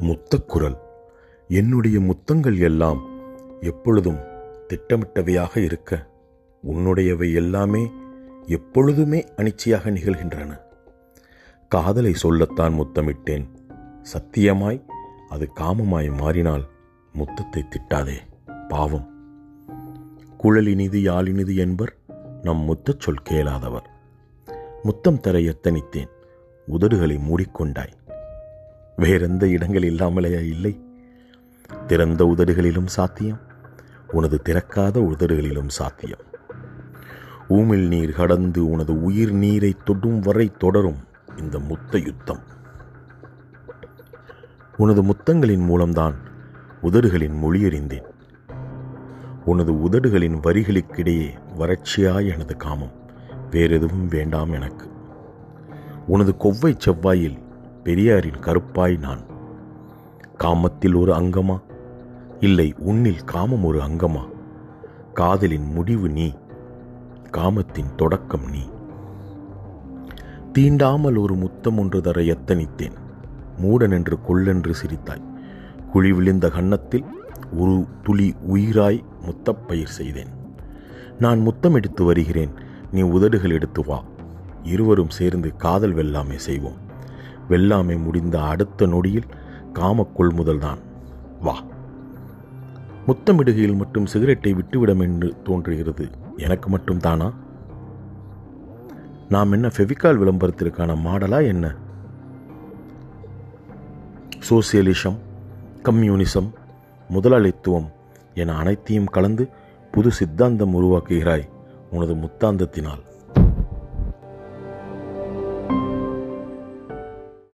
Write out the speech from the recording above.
முத்தக்குரல். என்னுடைய முத்தங்கள் எல்லாம் எப்பொழுதும் திட்டமிட்டவையாக இருக்க உன்னுடையவை எல்லாமே எப்பொழுதுமே அனிச்சையாக நிகழ்கின்றன. காதலை சொல்லத்தான் முத்தமிட்டேன். சத்தியமாய் அது காமமாய் மாறினால் முத்தத்தை திட்டாதே பாவம். குழலினிது யாழினிது என்பர் நம் முத்தச் சொல் கேளாதவர். முத்தம் தர எத்தனித்தேன். உதடுகளை மூடிக்கொண்டாய். வேறெந்த இடங்கள் இல்லாமலேயா? இல்லை. திறந்த உதடுகளிலும் சாத்தியம். உனது திறக்காத உதடுகளிலும் சாத்தியம். ஊமில் நீர் கடந்து உனது உயிர் நீரை தொடும் வரை தொடரும் இந்த முத்த யுத்தம். உனது முத்தங்களின் மூலம்தான் உதடுகளின் மொழியறிந்தேன் உனது உதடுகளின் வரிகளுக்கிடையே வறட்சியாய் எனது காமம். வேறெதுவும் வேண்டாம் எனக்கு. உனது கொவ்வை செவ்வாயில் பெரியாரின் கருப்பாய் நான். காமத்தில் ஒரு அங்கமா? இல்லை உன்னில் காமம் ஒரு அங்கமா? காதலின் முடிவு நீ காமத்தின் தொடக்கம் நீ. தீண்டாமல் ஒரு முத்தம் ஒன்று தர எத்தனித்தேன். மூடனென்று கொள்ளென்று சிரித்தாய். குழி விழுந்த கன்னத்தில் ஒரு துளி உயிராய் முத்தப்பயிர் செய்தேன். நான் முத்தம் எடுத்து வருகிறேன். நீ உதடுகள் எடுத்து வா. இருவரும் சேர்ந்து காதல் வெல்லாமே செய்வோம். வெள்ளாமை முடிந்த அடுத்த நொடியில் காம கொள்முதல்தான். வா. முத்தமிடுகையில் மட்டும் சிகரெட்டை விட்டுவிடும் என்று தோன்றுகிறது. எனக்கு மட்டும் தானா? நாம் என்ன ஃபெவிகால் விளம்பரத்திற்கான மாடலா என்ன? சோசியலிசம் கம்யூனிசம் முதலாளித்துவம் என அனைத்தையும் கலந்து புது சித்தாந்தம் உருவாக்குகிறாய் உனது முத்தாந்தத்தினால்.